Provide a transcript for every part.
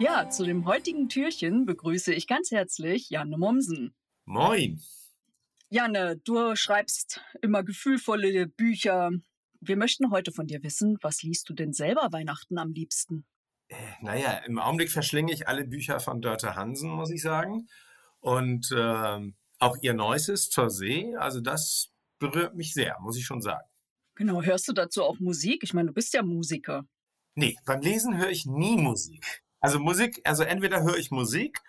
Ja, zu dem heutigen Türchen begrüße ich ganz herzlich Janne Mommsen. Moin. Janne, du schreibst immer gefühlvolle Bücher. Wir möchten heute von dir wissen, was liest du denn selber Weihnachten am liebsten? Äh, naja, im Augenblick verschlinge ich alle Bücher von Dörte Hansen, muss ich sagen. Und äh, auch ihr Neuestes zur See, also das berührt mich sehr, muss ich schon sagen. Genau, hörst du dazu auch Musik? Ich meine, du bist ja Musiker. Nee, beim Lesen höre ich nie Musik. Also Musik, also entweder höre ich Musik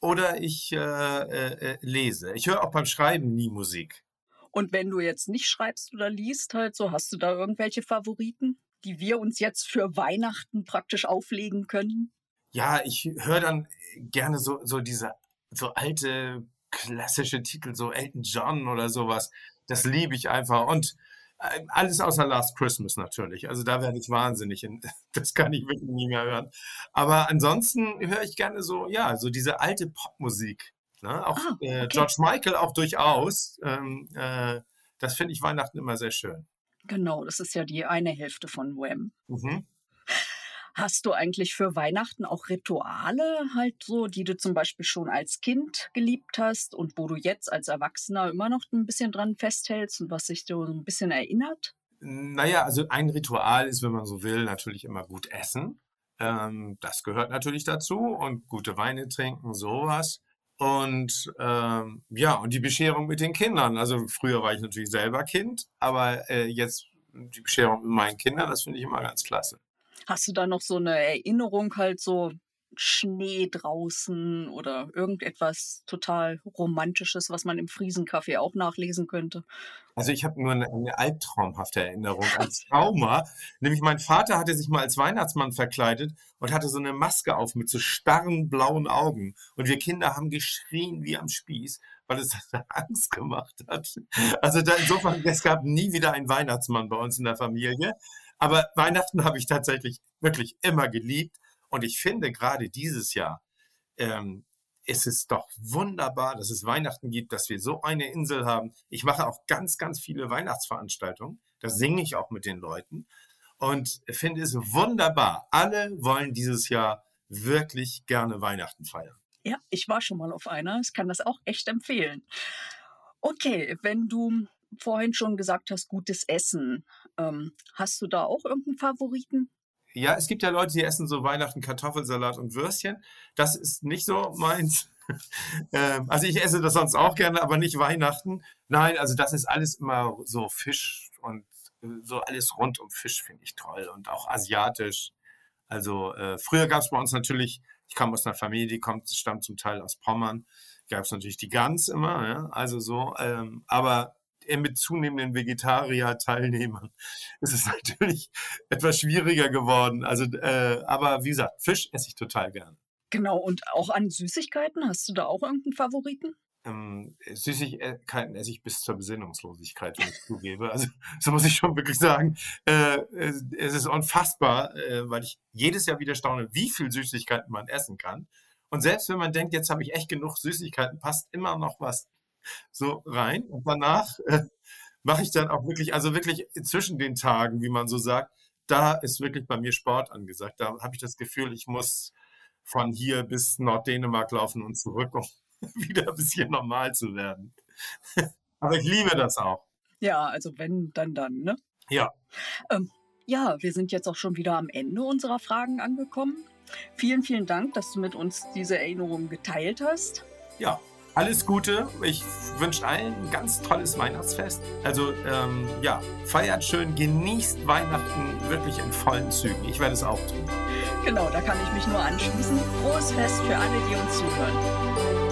oder ich äh, äh, äh, lese. Ich höre auch beim Schreiben nie Musik. Und wenn du jetzt nicht schreibst oder liest, halt so, hast du da irgendwelche Favoriten, die wir uns jetzt für Weihnachten praktisch auflegen können? Ja, ich höre dann gerne so, so diese so alte klassische Titel, so Elton John oder sowas. Das liebe ich einfach. Und alles außer Last Christmas natürlich. Also da werde ich wahnsinnig. Das kann ich wirklich nie mehr hören. Aber ansonsten höre ich gerne so, ja, so diese alte Popmusik. Ne? Auch ah, äh, okay. äh, George Michael auch durchaus. Ähm, äh, das finde ich Weihnachten immer sehr schön. Genau, das ist ja die eine Hälfte von Wham. Mhm. Hast du eigentlich für Weihnachten auch Rituale halt so, die du zum Beispiel schon als Kind geliebt hast und wo du jetzt als Erwachsener immer noch ein bisschen dran festhältst und was sich so ein bisschen erinnert? Naja, also ein Ritual ist, wenn man so will, natürlich immer gut essen. Ähm, das gehört natürlich dazu und gute Weine trinken, sowas. Und ähm, ja, und die Bescherung mit den Kindern. Also früher war ich natürlich selber Kind, aber äh, jetzt die Bescherung mit meinen Kindern, das finde ich immer ganz klasse. Hast du da noch so eine Erinnerung halt so Schnee draußen oder irgendetwas total Romantisches, was man im Friesenkaffee auch nachlesen könnte? Also ich habe nur eine, eine albtraumhafte Erinnerung als Trauma. Nämlich mein Vater hatte sich mal als Weihnachtsmann verkleidet und hatte so eine Maske auf mit so starren blauen Augen. Und wir Kinder haben geschrien wie am Spieß, weil es Angst gemacht hat. Also da, insofern, es gab nie wieder einen Weihnachtsmann bei uns in der Familie. Aber Weihnachten habe ich tatsächlich wirklich immer geliebt. Und ich finde gerade dieses Jahr ähm, ist es doch wunderbar, dass es Weihnachten gibt, dass wir so eine Insel haben. Ich mache auch ganz, ganz viele Weihnachtsveranstaltungen. Da singe ich auch mit den Leuten und finde es wunderbar. Alle wollen dieses Jahr wirklich gerne Weihnachten feiern. Ja, ich war schon mal auf einer. Ich kann das auch echt empfehlen. Okay, wenn du vorhin schon gesagt hast, gutes Essen. Ähm, hast du da auch irgendeinen Favoriten? Ja, es gibt ja Leute, die essen so Weihnachten Kartoffelsalat und Würstchen. Das ist nicht so meins. ähm, also ich esse das sonst auch gerne, aber nicht Weihnachten. Nein, also das ist alles immer so Fisch und äh, so alles rund um Fisch finde ich toll und auch asiatisch. Also äh, früher gab es bei uns natürlich, ich komme aus einer Familie, die kommt, stammt zum Teil aus Pommern, gab es natürlich die Gans immer, ja? also so, ähm, aber mit zunehmenden Vegetarier-Teilnehmern ist es natürlich etwas schwieriger geworden. Also, äh, aber wie gesagt, Fisch esse ich total gern. Genau, und auch an Süßigkeiten, hast du da auch irgendeinen Favoriten? Ähm, Süßigkeiten esse ich bis zur Besinnungslosigkeit, wenn ich zugebe. Also, so muss ich schon wirklich sagen. Äh, es ist unfassbar, äh, weil ich jedes Jahr wieder staune, wie viel Süßigkeiten man essen kann. Und selbst wenn man denkt, jetzt habe ich echt genug Süßigkeiten, passt immer noch was so rein. Und danach äh, mache ich dann auch wirklich, also wirklich zwischen den Tagen, wie man so sagt, da ist wirklich bei mir Sport angesagt. Da habe ich das Gefühl, ich muss von hier bis Norddänemark laufen und zurück, um wieder ein bisschen normal zu werden. Aber ich liebe das auch. Ja, also wenn, dann dann, ne? Ja. Ähm, ja, wir sind jetzt auch schon wieder am Ende unserer Fragen angekommen. Vielen, vielen Dank, dass du mit uns diese Erinnerungen geteilt hast. Ja, alles Gute. Ich wünsche allen ein ganz tolles Weihnachtsfest. Also ähm, ja, feiert schön, genießt Weihnachten wirklich in vollen Zügen. Ich werde es auch tun. Genau, da kann ich mich nur anschließen. Frohes Fest für alle, die uns zuhören.